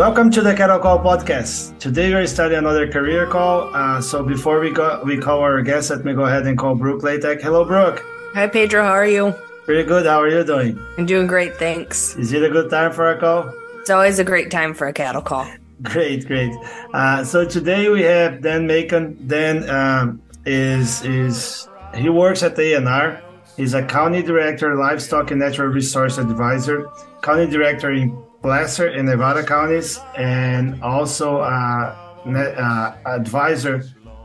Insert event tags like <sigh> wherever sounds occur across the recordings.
Welcome to the Cattle Call podcast. Today we're starting another career call. Uh, so before we go, we call our guest. Let me go ahead and call Brooke Latack. Hello, Brooke. Hi, Pedro. How are you? Pretty good. How are you doing? I'm doing great, thanks. Is it a good time for a call? It's always a great time for a cattle call. <laughs> Great, great. Uh, so today we have Dan Macon. Dan um, is is he works at the ANR. He's a county director, livestock and natural resource advisor, county director in Placer and Nevada counties, and also uh, uh, advisor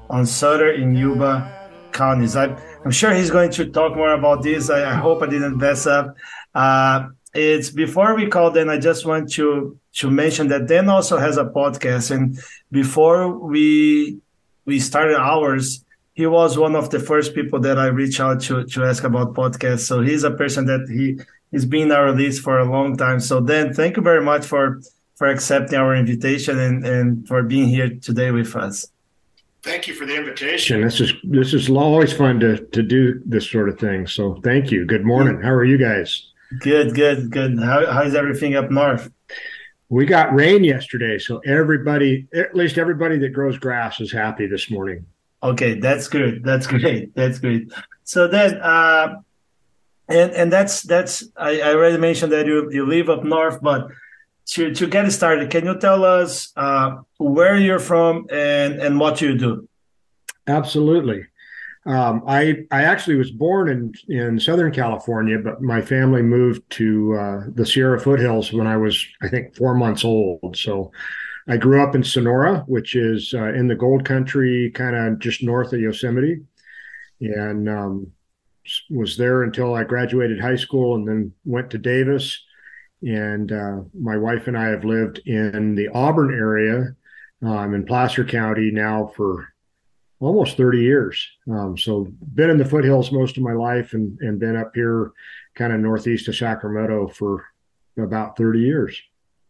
on Sutter in Yuba counties. I, am sure he's going to talk more about this. I, I hope I didn't mess up. Uh, it's before we call Dan. I just want to to mention that Dan also has a podcast, and before we we started ours, he was one of the first people that I reached out to to ask about podcasts. So he's a person that he he's been our list for a long time. So Dan, thank you very much for for accepting our invitation and, and for being here today with us. Thank you for the invitation. This is this is always fun to to do this sort of thing. So thank you. Good morning. How are you guys? Good, good, good. How how's everything up north? We got rain yesterday, so everybody, at least everybody that grows grass, is happy this morning. Okay, that's good. That's great. That's great. So then, uh, and and that's that's I, I already mentioned that you you live up north, but to to get started, can you tell us uh, where you're from and and what you do? Absolutely. Um, I I actually was born in in Southern California, but my family moved to uh, the Sierra foothills when I was I think four months old. So I grew up in Sonora, which is uh, in the Gold Country, kind of just north of Yosemite, and um, was there until I graduated high school and then went to Davis. And uh, my wife and I have lived in the Auburn area um, in Placer County now for almost 30 years. Um, so been in the foothills most of my life and, and been up here kind of northeast of Sacramento for about 30 years.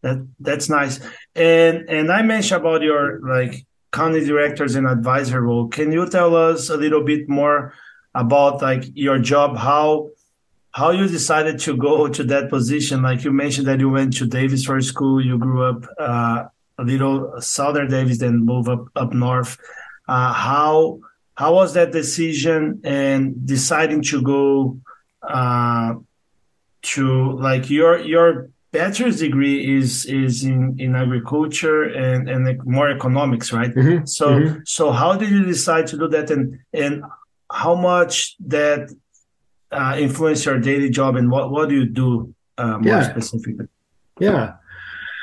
That that's nice. And and I mentioned about your like county directors and advisor role. Can you tell us a little bit more about like your job how how you decided to go to that position like you mentioned that you went to davis for school you grew up uh, a little southern davis then move up up north uh, how how was that decision and deciding to go uh, to like your your bachelor's degree is is in in agriculture and and more economics right mm-hmm. so mm-hmm. so how did you decide to do that and and how much that uh, influence your daily job and what, what do you do uh, more yeah. specifically? Yeah.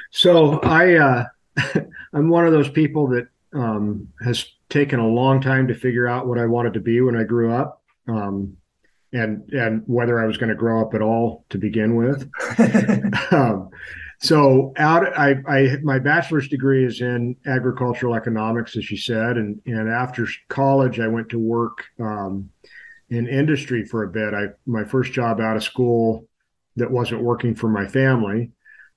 So I, uh, <laughs> I'm one of those people that um, has taken a long time to figure out what I wanted to be when I grew up. Um, and, and whether I was going to grow up at all to begin with. <laughs> um, so out, I, I, my bachelor's degree is in agricultural economics, as you said, and and after college, I went to work um, in industry for a bit. I my first job out of school that wasn't working for my family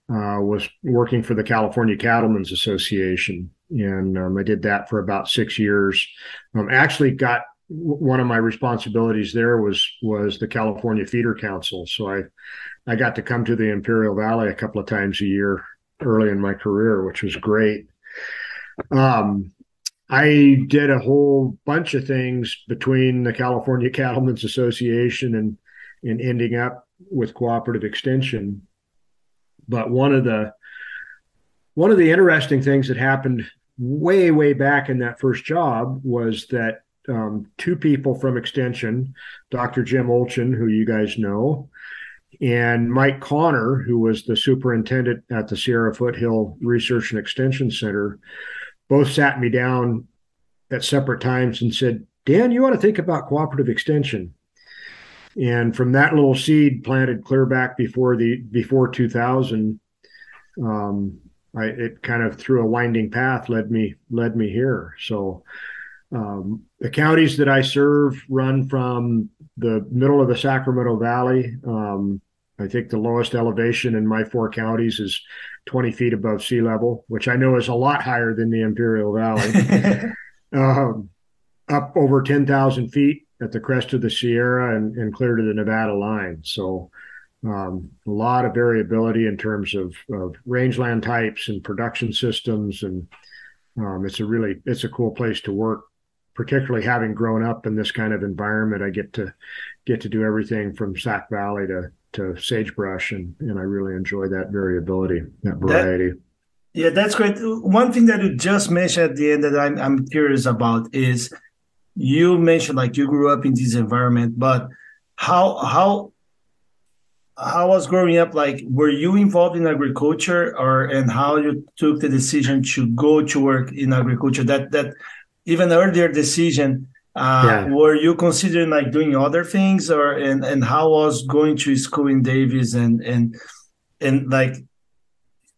uh, was working for the California Cattlemen's Association, and um, I did that for about six years. Um, actually, got one of my responsibilities there was was the California Feeder Council, so I I got to come to the Imperial Valley a couple of times a year early in my career, which was great. Um, I did a whole bunch of things between the California Cattlemen's Association and and ending up with cooperative extension. But one of the one of the interesting things that happened way way back in that first job was that um, two people from extension, Dr. Jim Oltjen, who you guys know, and Mike Connor, who was the superintendent at the Sierra Foothill Research and Extension Center, both sat me down at separate times and said, Dan, you ought to think about cooperative extension. And from that little seed planted clear back before the before 2000, um, I, it kind of through a winding path led me led me here. So um, the counties that I serve run from the middle of the Sacramento Valley um, I think the lowest elevation in my four counties is 20 feet above sea level, which I know is a lot higher than the Imperial Valley. <laughs> um, up over 10,000 feet at the crest of the Sierra and, and clear to the Nevada line. So Um, a lot of variability in terms of, of rangeland types and production systems, and um, it's a really it's a cool place to work. Particularly having grown up in this kind of environment, I get to get to do everything from Sac Valley to to sagebrush, and and I really enjoy that variability, that variety. That, yeah, that's great. One thing that you just mentioned at the end that I'm I'm curious about is you mentioned like you grew up in this environment, but how how how was growing up like were you involved in agriculture or and how you took the decision to go to work in agriculture that that even earlier decision uh, yeah. were you considering like doing other things or and and how was going to school in davis and and and like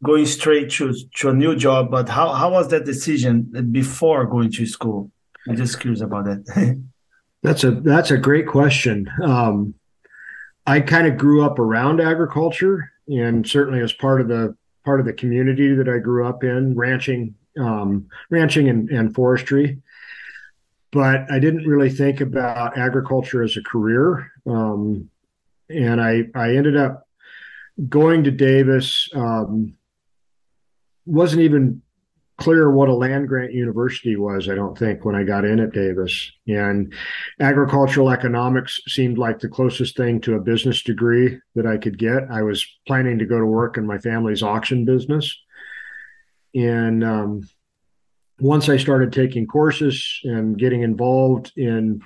going straight to to a new job but how how was that decision before going to school i'm just curious about that <laughs> that's a that's a great question um I kind of grew up around agriculture, and certainly as part of the part of the community that I grew up in, ranching, um, ranching and, and forestry. But I didn't really think about agriculture as a career, um, and I I ended up going to Davis. Um, wasn't even clear what a land grant university was, I don't think, when I got in at Davis. And agricultural economics seemed like the closest thing to a business degree that I could get. I was planning to go to work in my family's auction business. And um, once I started taking courses and getting involved in,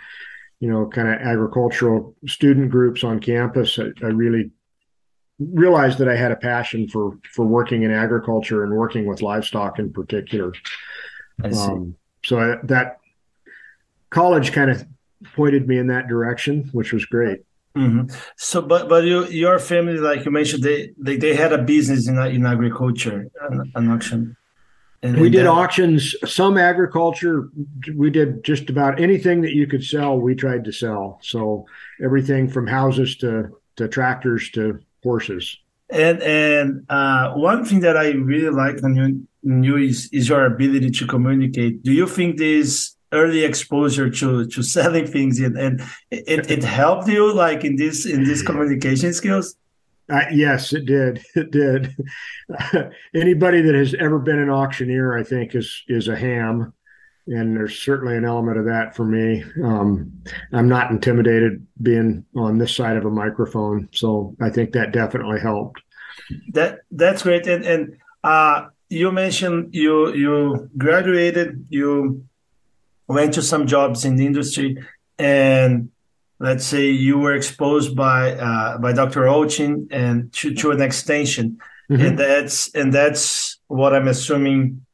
you know, kind of agricultural student groups on campus, I, I really realized that I had a passion for for working in agriculture and working with livestock in particular. Um, so I, that college kind of pointed me in that direction, which was great. Mm-hmm. So, but but you, your family, like you mentioned, they they, they had a business in in agriculture, an, an auction. And, we did that, auctions, some agriculture. We did just about anything that you could sell. We tried to sell. So everything from houses to to tractors to horses. And and uh, one thing that I really like on you, you is, is your ability to communicate. Do you think this early exposure to to <laughs> selling things and, and it, it helped you like in this in these communication skills? Uh, yes, it did. <laughs> It did. <laughs> Anybody that has ever been an auctioneer, I think, is is a ham and there's certainly an element of that for me. Um, I'm not intimidated being on this side of a microphone, so I think that definitely helped. That that's great. And and uh, you mentioned you you graduated, you went to some jobs in the industry, and let's say you were exposed by uh, by Dr. Oltjen and to, to an extension, mm-hmm. and that's and that's what I'm assuming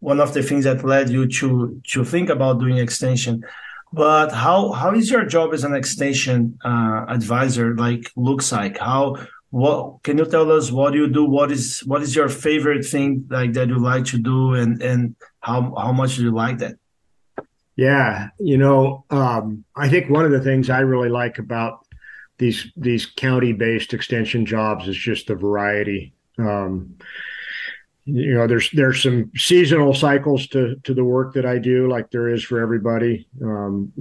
one of the things that led you to to think about doing extension. But how how is your job as an extension uh, advisor like looks like? How what can you tell us what do you do? What is what is your favorite thing like that you like to do, and and how how much do you like that? Yeah, you know, um, I think one of the things I really like about these these county based extension jobs is just the variety. Um, you know there's there's some seasonal cycles to to the work that I do like there is for everybody. Um,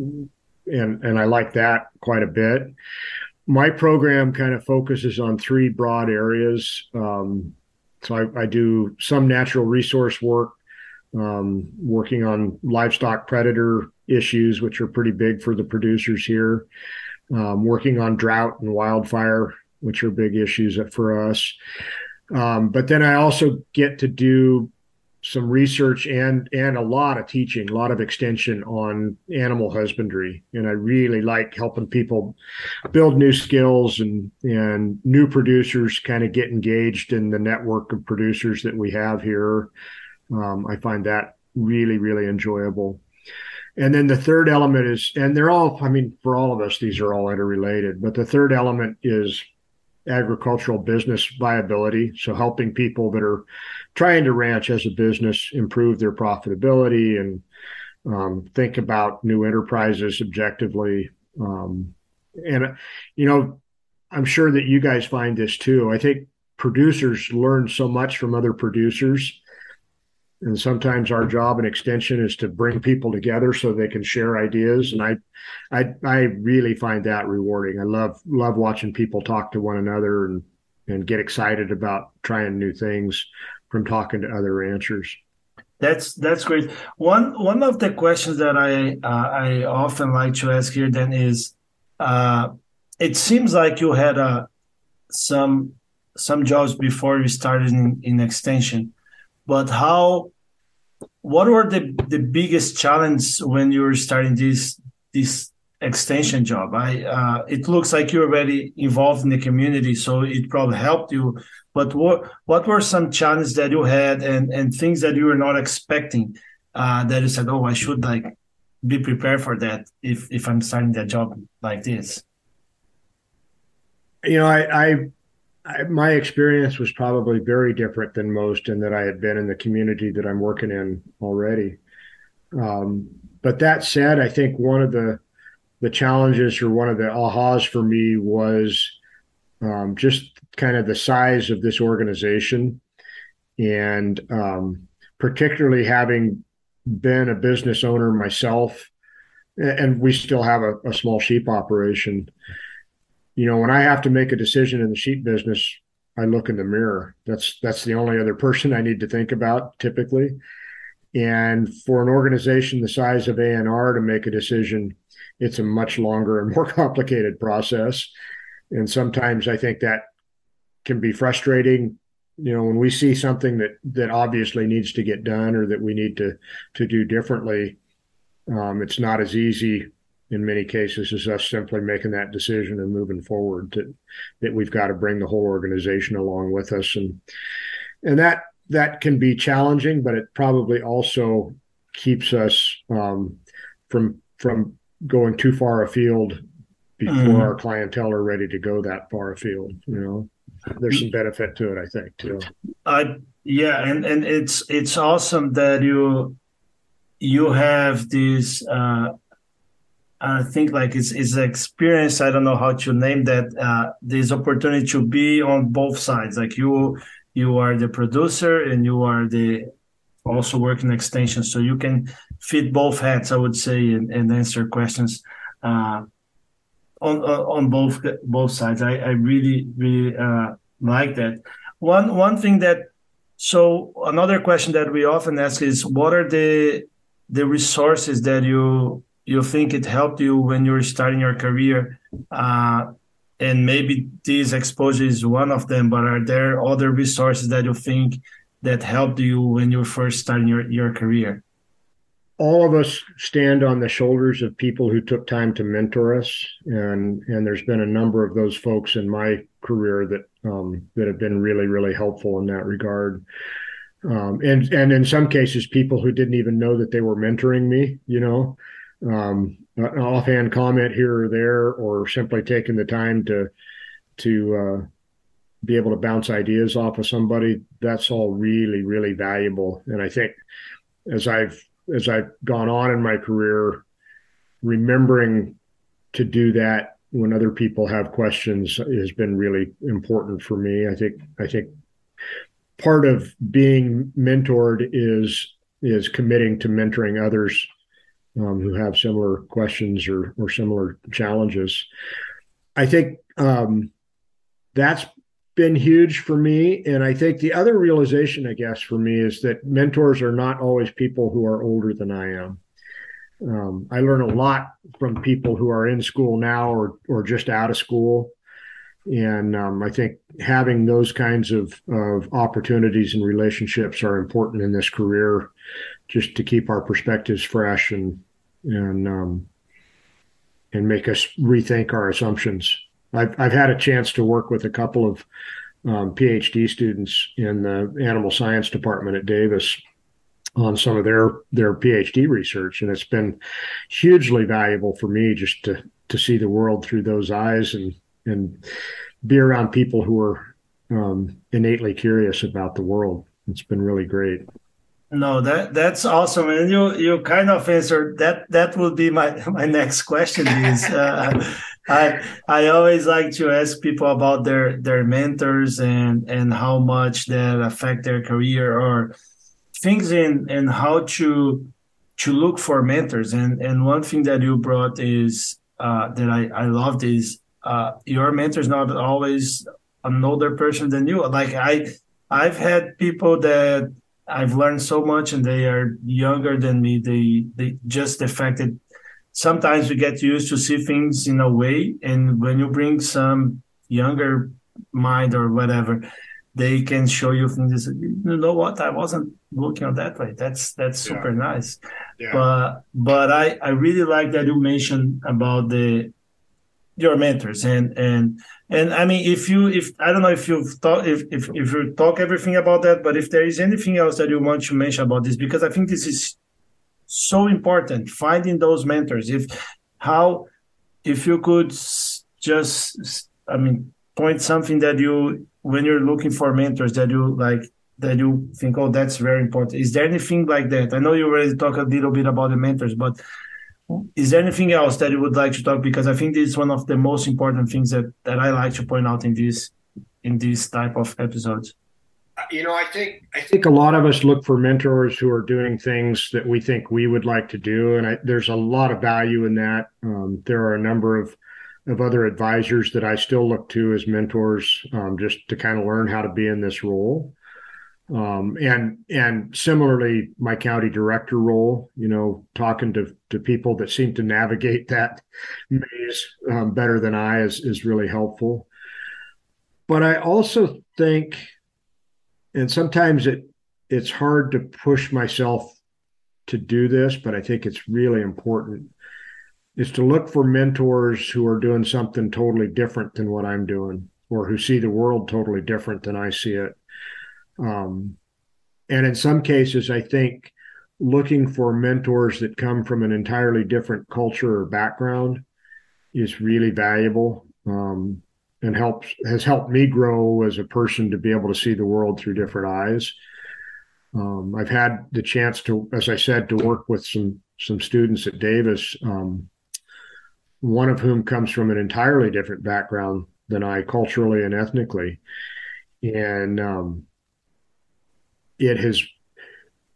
and and I like that quite a bit. My program kind of focuses on three broad areas. Um, so I, I, do some natural resource work um, working on livestock predator issues which are pretty big for the producers here. Um, working on drought and wildfire which are big issues for us. Um, but then I also get to do some research and and a lot of teaching, a lot of extension on animal husbandry, and I really like helping people build new skills and and new producers kind of get engaged in the network of producers that we have here. Um, I find that really really enjoyable. And then the third element is, and they're all, I mean, for all of us, these are all interrelated, but the third element is agricultural business viability. So helping people that are trying to ranch as a business improve their profitability and um, think about new enterprises objectively. Um, and, you know, I'm sure that you guys find this too. I think producers learn so much from other producers. And sometimes our job and extension is to bring people together so they can share ideas. And i i i really find that rewarding. I love love watching people talk to one another and and get excited about trying new things from talking to other ranchers that's that's great. One one of the questions that i uh, i often like to ask here then is uh, it seems like you had uh, some some jobs before you started in, in extension but how what were the the biggest challenge when you were starting this this extension job? I uh, it looks like you're already involved in the community so it probably helped you. But what what were some challenges that you had and and things that you were not expecting? Uh, that you said oh i should like be prepared for that if if i'm starting that job like this. You know i i I, my experience was probably very different than most in that I had been in the community that I'm working in already. Um, but that said, I think one of the the challenges or one of the ahas for me was um, just kind of the size of this organization, and um, particularly having been a business owner myself, and we still have a, a small sheep operation you know, when I have to make a decision in the sheep business, I look in the mirror. That's that's the only other <laughs> person I need to think about typically. And for an organization the size of ANR to make a decision, it's a much longer and <laughs> more complicated process. And sometimes I think that can be frustrating. You know, when we see something that that obviously needs to get done or that we need to to do differently, um, it's not as easy in many cases is us simply making that decision and moving forward to, that we've got to bring the whole organization along with us. And and that that can be challenging but it probably also keeps us um, from from going too far afield before mm. our clientele are ready to go that far afield you know? There's some benefit to it i think too. I yeah and and it's it's awesome that you you have this uh I think like it's it's experience. I don't know how to name that. Uh, this opportunity to be on both sides. Like you, you are the producer and you are the also working extension, so you can fit both hats. I would say and, and answer questions uh, on on both both sides. I, I really really uh, like that. One one thing that so another question that we often ask is what are the the resources that you you think it helped you when you were starting your career? Uh, and maybe this exposure is one of them but are there other resources that you think that helped you when you were first starting your, your career? All of us stand on the shoulders of people who took time to mentor us and and there's been a number of those folks in my career that um, that have been really really helpful in that regard. Um, and and in some cases people who didn't even know that they were mentoring me you know um, an offhand comment here or there, or simply taking the time to to uh, be able to bounce ideas off of somebody. That's all really, really valuable. And I think as I've as I've gone on in my career, remembering to do that when other people have questions has been really important for me. I think I think part of being mentored is is committing to mentoring others um, who have similar questions or, or similar challenges. I think um, that's been huge for me. And I think the other realization, I guess, for me is that mentors are not always people who are older than I am. Um, I learn a lot from people who are in school now or or just out of school, and um, I think having those kinds of of opportunities and relationships are important in this career, just to keep our perspectives fresh and and um, and make us rethink our assumptions. I've I've had a chance to work with a couple of um, PhD students in the animal science department at Davis on some of their their PhD research, and it's been hugely valuable for me just to to see the world through those eyes and and be around people who are um, innately curious about the world. It's been really great. No, that that's awesome, and you you kind of answered that. That would be my <laughs> my next question. Is uh, I I always like to ask people about their their mentors and and how much that affect their career or things in and how to to look for mentors. And and one thing that you brought is uh, that I I loved is uh, your mentor is not always an older person than you. Like I I've had people that I've learned so much and they are younger than me. They they just the fact that sometimes we get used to see things in a way and when you bring some younger mind or whatever, they can show you things. You know what? I wasn't looking at that way. That's that's super yeah. nice. Yeah. But but I I really like that you mentioned about the your mentors and and and I mean if you if I don't know if you've thought if if if you talk everything about that, but if there is anything else that you want to mention about this, because I think this is so important finding those mentors. If how if you could just I mean point something that you when you're looking for mentors that you like that you think oh that's very important is there anything like that i know you already talked a little bit about the mentors but is there anything else that you would like to talk? Because i think this is one of the most important things that that i like to point out in this in this type of episodes. You know i think i think a lot of us look for mentors who are doing things that we think we would like to do and I, there's a lot of value in that. Um, there are a number of of other advisors that I still look to as mentors, um, just to kind of learn how to be in this role. Um, and and similarly, my county director role, you know, talking to to people that seem to navigate that maze um, better than I is is really helpful. But I also think, and sometimes it it's hard to push myself to do this, but I think it's really important is to look for mentors who are doing something totally different than what I'm doing or who see the world totally different than I see it. Um, and in some cases, I think looking for mentors that come from an entirely different culture or background is really valuable um, and helps has helped me grow as a person to be able to see the world through different eyes. Um, I've had the chance to, as I said, to work with some some students at Davis um, one of whom comes from an entirely different background than I culturally and ethnically. And um, it has,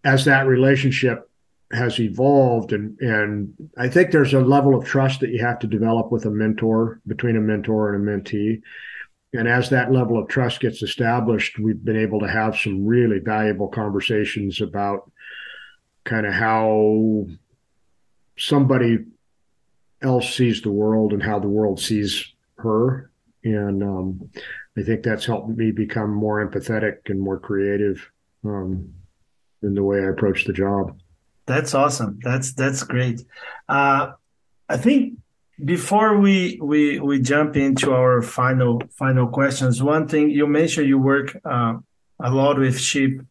as that relationship has evolved, and, and I think there's a level of trust that you have to develop with a mentor, between a mentor and a mentee. And as that level of trust gets established, we've been able to have some really valuable conversations about kind of how somebody else sees the world and how the world sees her. And um, I think that's helped me become more empathetic and more creative um, in the way I approach the job. That's awesome. That's that's great. Uh, I think before we we we jump into our final final questions, one thing you mentioned you work uh, a lot with sheep,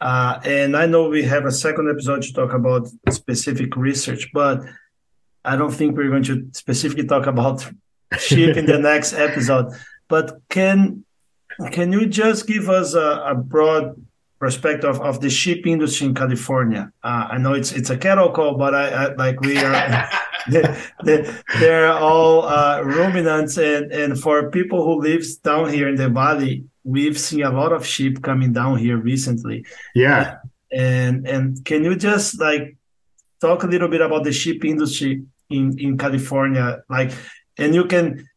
uh, and I know we have a second episode to talk about specific research, but I don't think we're going to specifically talk about <laughs> sheep in the next episode. But can can you just give us a, a broad perspective of the sheep industry in California? Uh, I know it's it's a cattle call, but I, I like we are <laughs> they, they, they're all uh, ruminants, and and for people who lives down here in the valley, we've seen a lot of sheep coming down here recently. Yeah, and and can you just like talk a little bit about the sheep industry in in California. Like, and you can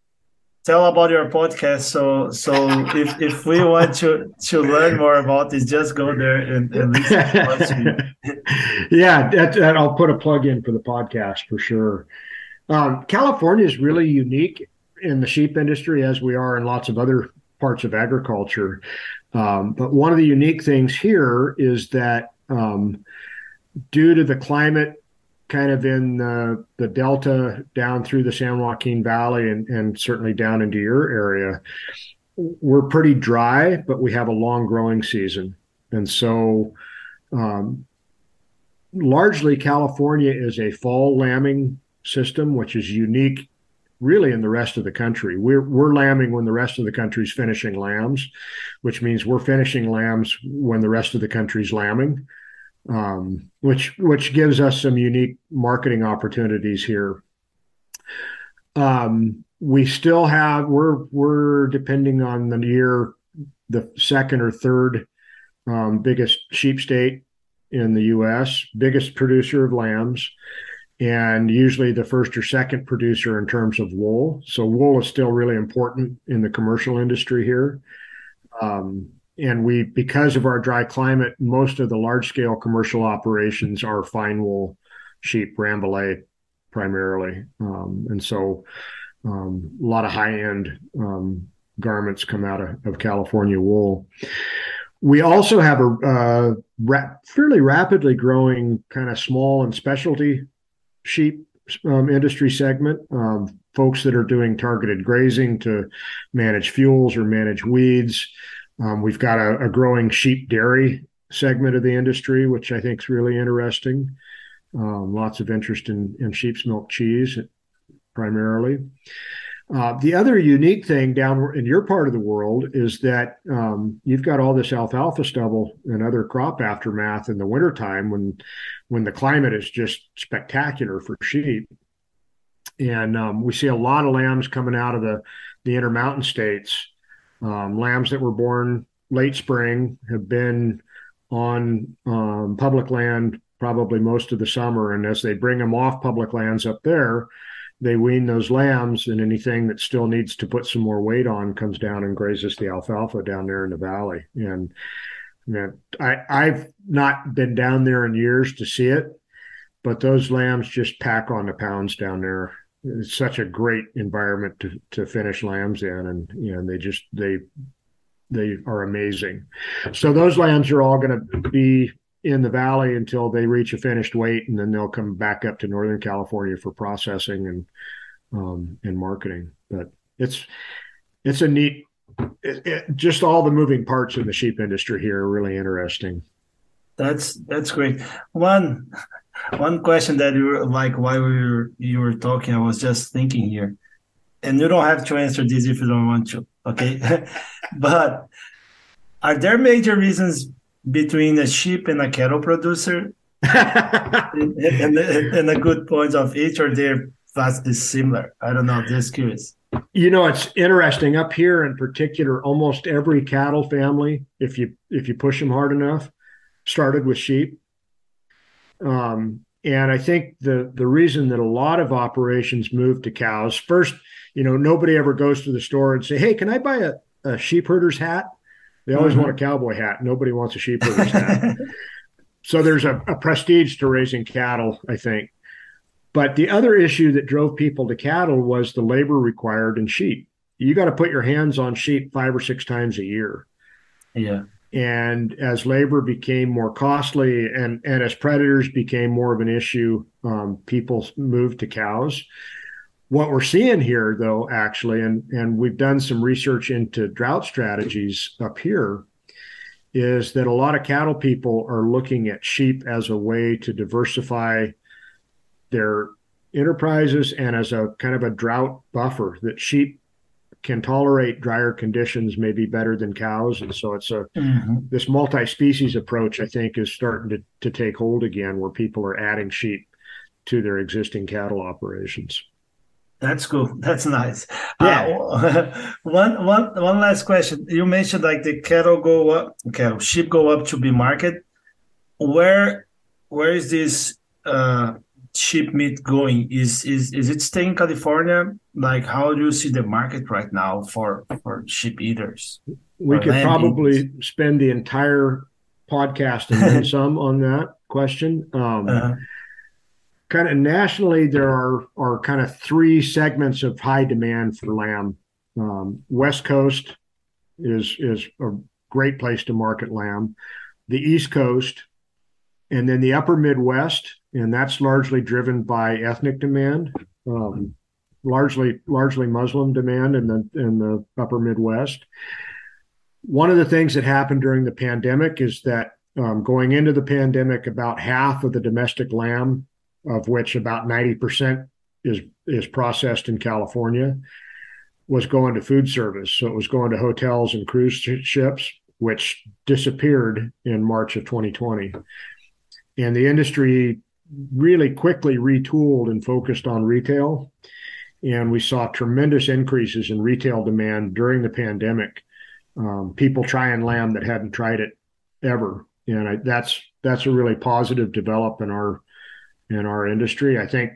tell about your podcast. So so if if we want to to learn more about this, just go there and, and listen. <laughs> yeah, that, that, I'll put a plug in for the podcast for sure. Um, California is really unique in the sheep industry, as we are in lots of other parts of agriculture. Um, but one of the unique things here is that um, due to the climate kind of in the, the delta down through the San Joaquin Valley and, and certainly down into your area, we're pretty dry, but we have a long growing season. And so, um, largely, California is a fall lambing system, which is unique really in the rest of the country. We're, we're lambing when the rest of the country's finishing lambs, which means we're finishing lambs when the rest of the country's lambing um, which which gives us some unique marketing opportunities here. Um, we still have we're we're depending on the year the second or third um, biggest sheep state in the U.S., biggest producer of lambs, and usually the first or second producer in terms of wool. So wool is still really important in the commercial industry here. Um, and we, because of our dry climate, most of the large scale commercial operations are fine wool sheep, Rambouillet primarily. Um, and so um, a lot of high end um, garments come out of, of, California wool. We also have a uh, fairly rapidly growing kind of small and specialty sheep um, industry segment. Um, folks that are doing targeted grazing to manage fuels or manage weeds. Um, we've got a, a, growing sheep dairy segment of the industry, which I think is really interesting. Um, lots of interest in, in sheep's milk cheese primarily. Uh, the other unique thing down in your part of the world is that um, you've got all this alfalfa stubble and other crop aftermath in the wintertime when when the climate is just spectacular for sheep. And um, we see a lot of lambs coming out of the, the intermountain states. Um, lambs that were born late spring have been on um, public land probably most of the summer. And as they bring them off public lands up there, they wean those lambs, and anything that still needs to put some more weight on comes down and grazes the alfalfa down there in the valley. And I I've not been down there in years to see it, but those lambs just pack on the pounds down there. It's such a great environment to to finish lambs in, and you know they just they they are amazing. So those lambs are all going to be in the valley until they reach a finished weight, and then they'll come back up to Northern California for processing and um, and marketing. But it's it's a neat, it, it, just all the moving parts in the sheep industry here are really interesting. That's that's great. One one question that you were like while we were you were talking, I was just thinking here, and you don't have to answer this if you don't want to, okay? <laughs> but are there major reasons between a sheep and a cattle producer? <laughs> And, and, and, a good point of each or they're vastly similar? I don't know just curious. You know it's interesting. Up here in particular almost every cattle family if you if you push them hard enough started with sheep um, and i think the the reason that a lot of operations move to cows first you know nobody ever goes to the store and say hey can i buy a, a sheep herder's hat they always mm-hmm. want a cowboy hat. Nobody wants a sheepherder's hat. <laughs> so there's a, a prestige to raising cattle, I think. But the other issue that drove people to cattle was the labor required in sheep. You got to put your hands on sheep five or six times a year. Yeah. And as labor became more costly and, and as predators became more of an issue, um, people moved to cows. What we're seeing here, though, actually, and, and we've done some research into drought strategies up here, is that a lot of cattle people are looking at sheep as a way to diversify their enterprises and as a kind of a drought buffer that sheep can tolerate drier conditions maybe better than cows and so it's a mm-hmm. this multi-species approach i think is starting to, to take hold again where people are adding sheep to their existing cattle operations that's cool. <laughs> That's nice. Yeah. Uh, <laughs> one, one, one last question. You mentioned like the cattle go up, cattle sheep go up to be market. Where, where is this uh, sheep meat going? Is is is it staying in California? Like, how do you see the market right now for for sheep eaters? We could probably eaters? spend the entire podcast and then <laughs> some on that question. Um, uh-huh kind of nationally, there are are kind of three segments of high demand for lamb. Um, West Coast is is a great place to market lamb. The East Coast, and then the Upper Midwest, and that's largely driven by ethnic demand, um, largely largely Muslim demand in the in the Upper Midwest. One of the things that happened during the pandemic is that um, going into the pandemic, about half of the domestic lamb of which about 90% is is processed in California, was going to food service. So it was going to hotels and cruise ships, which disappeared in March of 2020. And the industry really quickly retooled and focused on retail. And we saw tremendous increases in retail demand during the pandemic. Um, people trying lamb that hadn't tried it ever and I, that's that's a really positive develop in our in our industry. I think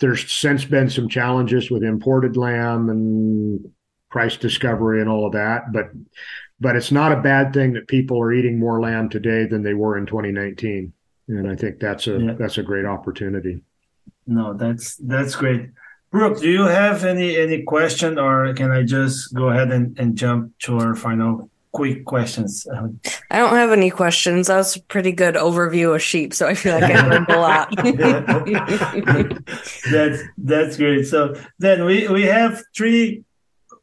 there's since been some challenges with imported lamb and price discovery and all of that, but but it's not a bad thing that people are eating more lamb today than they were in 2019, and I think that's a yeah. that's a great opportunity. No, that's that's great. Brooke, do you have any any question, or can I just go ahead and, and jump to our final quick questions? I don't have any questions. That was a pretty good overview of sheep, so I feel like I learned a lot. <laughs> <laughs> that's that's great. So then we we have three.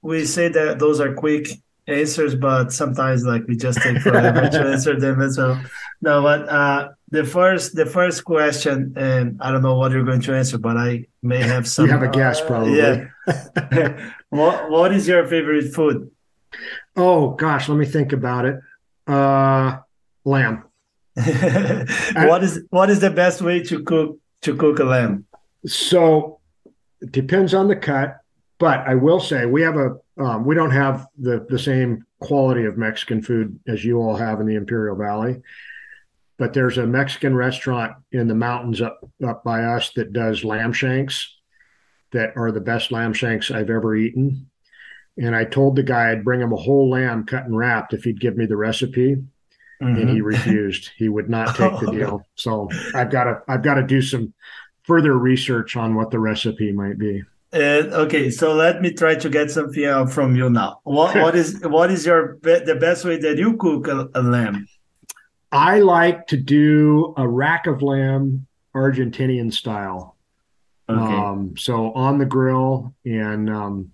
We say that those are quick answers, but sometimes like we just take forever to <laughs> answer them as well. No, but uh, the first the first question, and I don't know what you're going to answer, but I may have some. You have a guess, probably. Uh, yeah. <laughs> <laughs> what What is your favorite food? Oh gosh, let me think about it. Uh, lamb. what is What is the best way to cook to cook a lamb? So it depends on the cut, but I will say we have a um, we don't have the the same quality of Mexican food as you all have in the Imperial Valley. But there's a Mexican restaurant in the mountains up up by us that does lamb shanks that are the best lamb shanks I've ever eaten. And I told the guy I'd bring him a whole lamb cut and wrapped if he'd give me the recipe. Mm-hmm. And he mm-hmm. <laughs> refused. he would not take the deal. So I've got to I've got to do some further research on what the recipe might be. Uh, okay, so let me try to get something out from you now. What what is <laughs> what is your be- the best way that you cook a, a, lamb? I like to do a rack of lamb Argentinian style. Okay. Um, so on the grill, and um,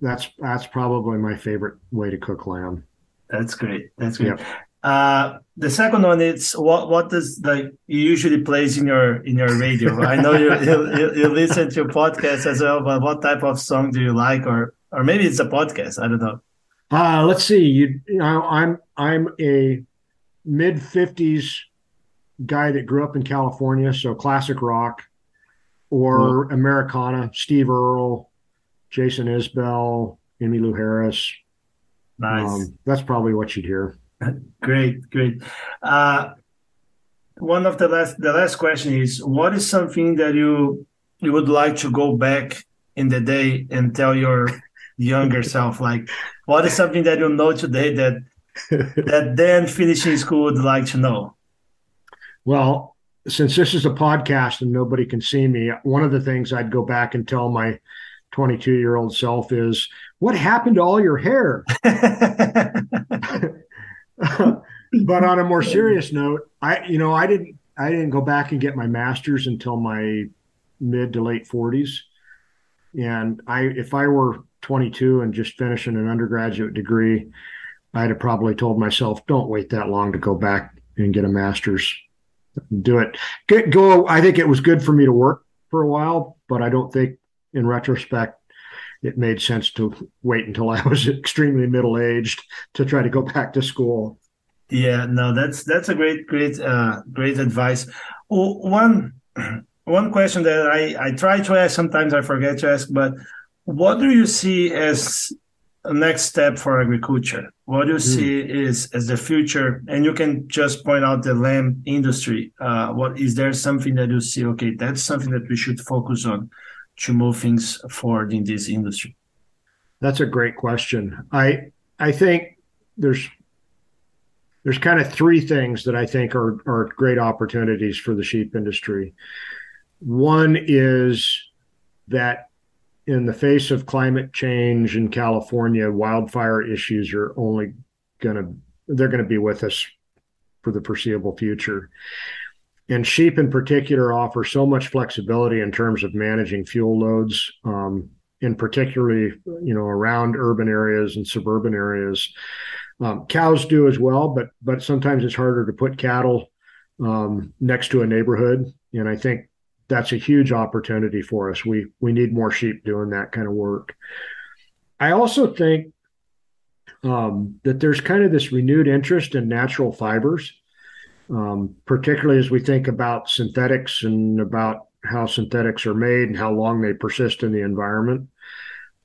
that's that's probably my favorite way to cook lamb. That's great. That's great. Yep. Uh, the second one is what what does like you usually plays in your in your radio? I know you, you, you listen to podcasts as well, but what type of song do you like, or or maybe it's a podcast? I don't know. Uh, let's see. You, you know, I'm I'm a mid fifties guy that grew up in California, so classic rock or cool. Americana, Steve Earle, Jason Isbell, Emmylou Harris. Nice. Um, that's probably what you'd hear. <laughs> Great, great. Uh, one of the last, the last question is: What is something that you you would like to go back in the day and tell your <laughs> younger self? Like, what is something that you know today that <laughs> that then finishing school would like to know? Well, since this is a podcast and nobody can see me, one of the things I'd go back and tell my 22 year old self is, "What happened to all your hair?" <laughs> but on a more serious note, I you know I didn't I didn't go back and get my master's until my mid to late 40s, and I if I were 22 and just finishing an undergraduate degree, I'd have probably told myself, don't wait that long to go back and get a master's. Do it. Get, go. I think it was good for me to work for a while, but I don't think in retrospect it made sense to wait until I was <laughs> extremely middle aged to try to go back to school. Yeah, no, that's that's a great, great, uh, great advice. One <clears throat> one question that I I try to ask, sometimes I forget to ask, but what do you see as a next step for agriculture? What do you mm. see is as the future? And you can just point out the lamb industry. Uh, what is there something that you see? Okay, that's something that we should focus on to move things forward in this industry? That's a great question. I I think there's there's kind of three things that I think are are great opportunities for the sheep industry. One is that in the face of climate change in California, wildfire issues are only going to they're going to be with us for the foreseeable future and sheep in particular offer so much flexibility in terms of managing fuel loads um, in particularly you know around urban areas and suburban areas. Um, cows do as well but but sometimes it's harder to put cattle um, next to a neighborhood. And i think that's a huge opportunity for us. We we need more sheep doing that kind of work. I also think um, that there's kind of this renewed interest in natural fibers um, particularly as we think about synthetics and about how synthetics are made and how long they persist in the environment.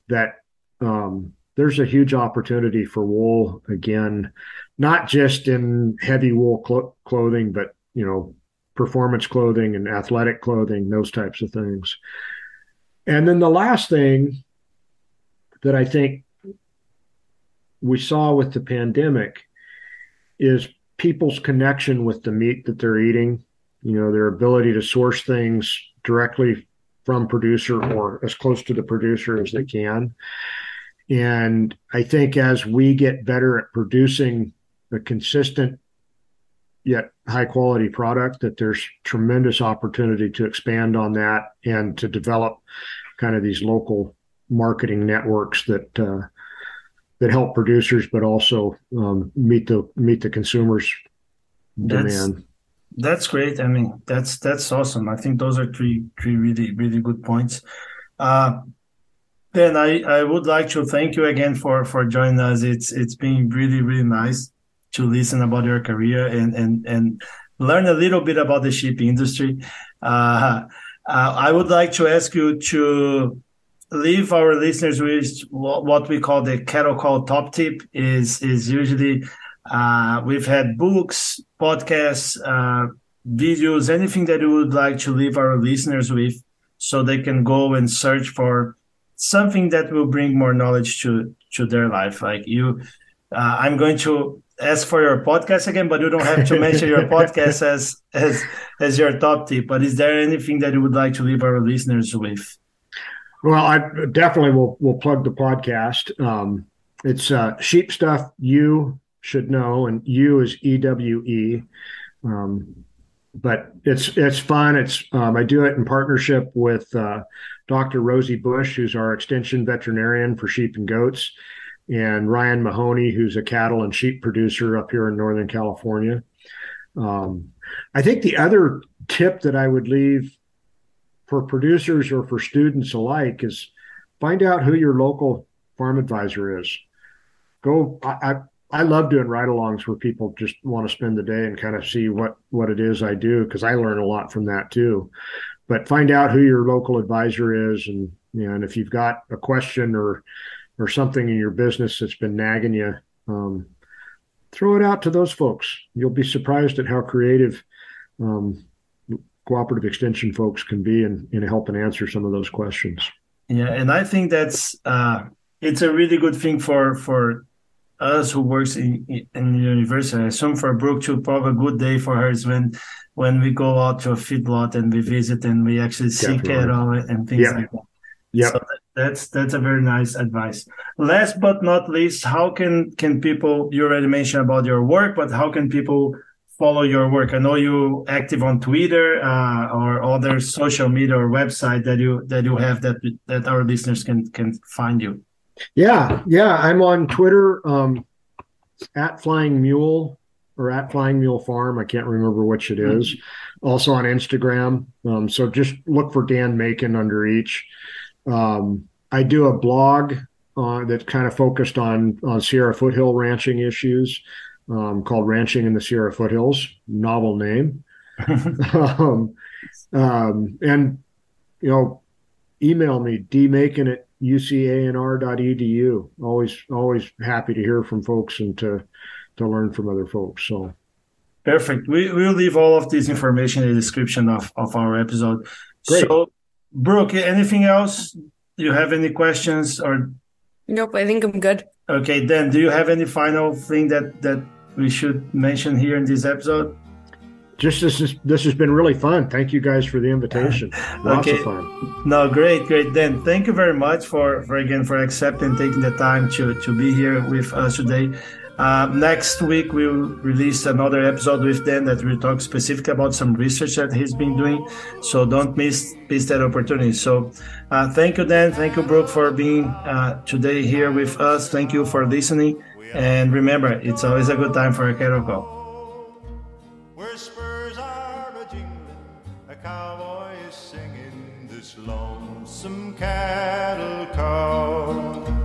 That um, there's a huge opportunity for wool again, not just in heavy wool clo- clothing, but you know, performance clothing and athletic clothing, those types of things. And then the last thing that I think we saw with the pandemic is people's connection with the meat that they're eating, you know, their ability to source things directly from producer or as close to the producer as they can. And I think as we get better at producing a consistent yet high quality product, that there's tremendous opportunity to expand on that and to develop kind of these local marketing networks that uh, that help producers, but also um, meet the meet the consumers' demand. That's, that's great. I mean, that's that's awesome. I think those are three three really really good points. Uh, Ben, I, I would like to thank you again for for joining us. It's it's been really really nice to listen about your career and and and learn a little bit about the shipping industry. Uh, uh, I would like to ask you to leave our listeners with what we call the cattle call top tip. is is usually uh, we've had books, podcasts, uh, videos, anything that you would like to leave our listeners with, so they can go and search for something that will bring more knowledge to to their life. Like you, uh, I'm going to ask for your podcast again, but you don't have to mention your podcast <laughs> as as as your top tip. But is there anything that you would like to leave our listeners with? Well, I definitely will will plug the podcast. Um, it's uh, sheep stuff you should know, and you is E W E. Um, but it's it's fun. It's um, I do it in partnership with uh, Dr. Rosie Busch, who's our extension veterinarian for sheep and goats, and Ryan Mahoney, who's a cattle and sheep producer up here in Northern California. Um, I think the other tip that I would leave for producers or for students alike is find out who your local farm advisor is. Go. I, I, I love doing ride-alongs where people just want to spend the day and kind of see what what it is I do because I learn a lot from that too. But find out who your local advisor is, and you know, and if you've got a question or or something in your business that's been nagging you, um, throw it out to those folks. You'll be surprised at how creative um, cooperative extension folks can be in, in helping answer some of those questions. Yeah, and I think that's uh, it's a really good thing for for us who works in in the university. I assume for Brooke too, probably a good day for her is when when we go out to a feedlot and we visit and we actually see cattle and things yep. like that. Yeah. So that's that's a very nice advice. Last but not least, how can can people? You already mentioned about your work, but how can people follow your work? I know you active on Twitter uh, or other social media or website that you that you have that that our listeners can can find you. Yeah, yeah, I'm on Twitter um, at Flying Mule or at Flying Mule Farm. I can't remember which it is. Mm-hmm. Also on Instagram. Um, so just look for Dan Macon under each. Um, I do a blog uh, that's kind of focused on on Sierra foothill ranching issues, um, called "Ranching in the Sierra Foothills." Novel name. <laughs> um, um, and you know, email me dmacon at ucanr.edu. Always, always happy to hear from folks and to to learn from other folks. So. Perfect. We will leave all of this information in the description of, of our episode. Great. So Brooke, anything else? Do you have any questions or? Nope, I think I'm good. Okay, then do you have any final thing that that we should mention here in this episode? Just this is this has been really fun. Thank you guys for the invitation. <laughs> Lots okay. of fun. No, great, great. Then thank you very much for for again for accepting taking the time to to be here with us today. Uh, next week, we'll release another episode with Dan that will talk specifically about some research that he's been doing. So don't miss miss that opportunity. So uh, thank you, Dan. Thank you, Brooke, for being uh, today here with us. Thank you for listening. And remember, it's always a good time for a cattle call. Where spurs are a jingling, a cowboy is singing this lonesome cattle call.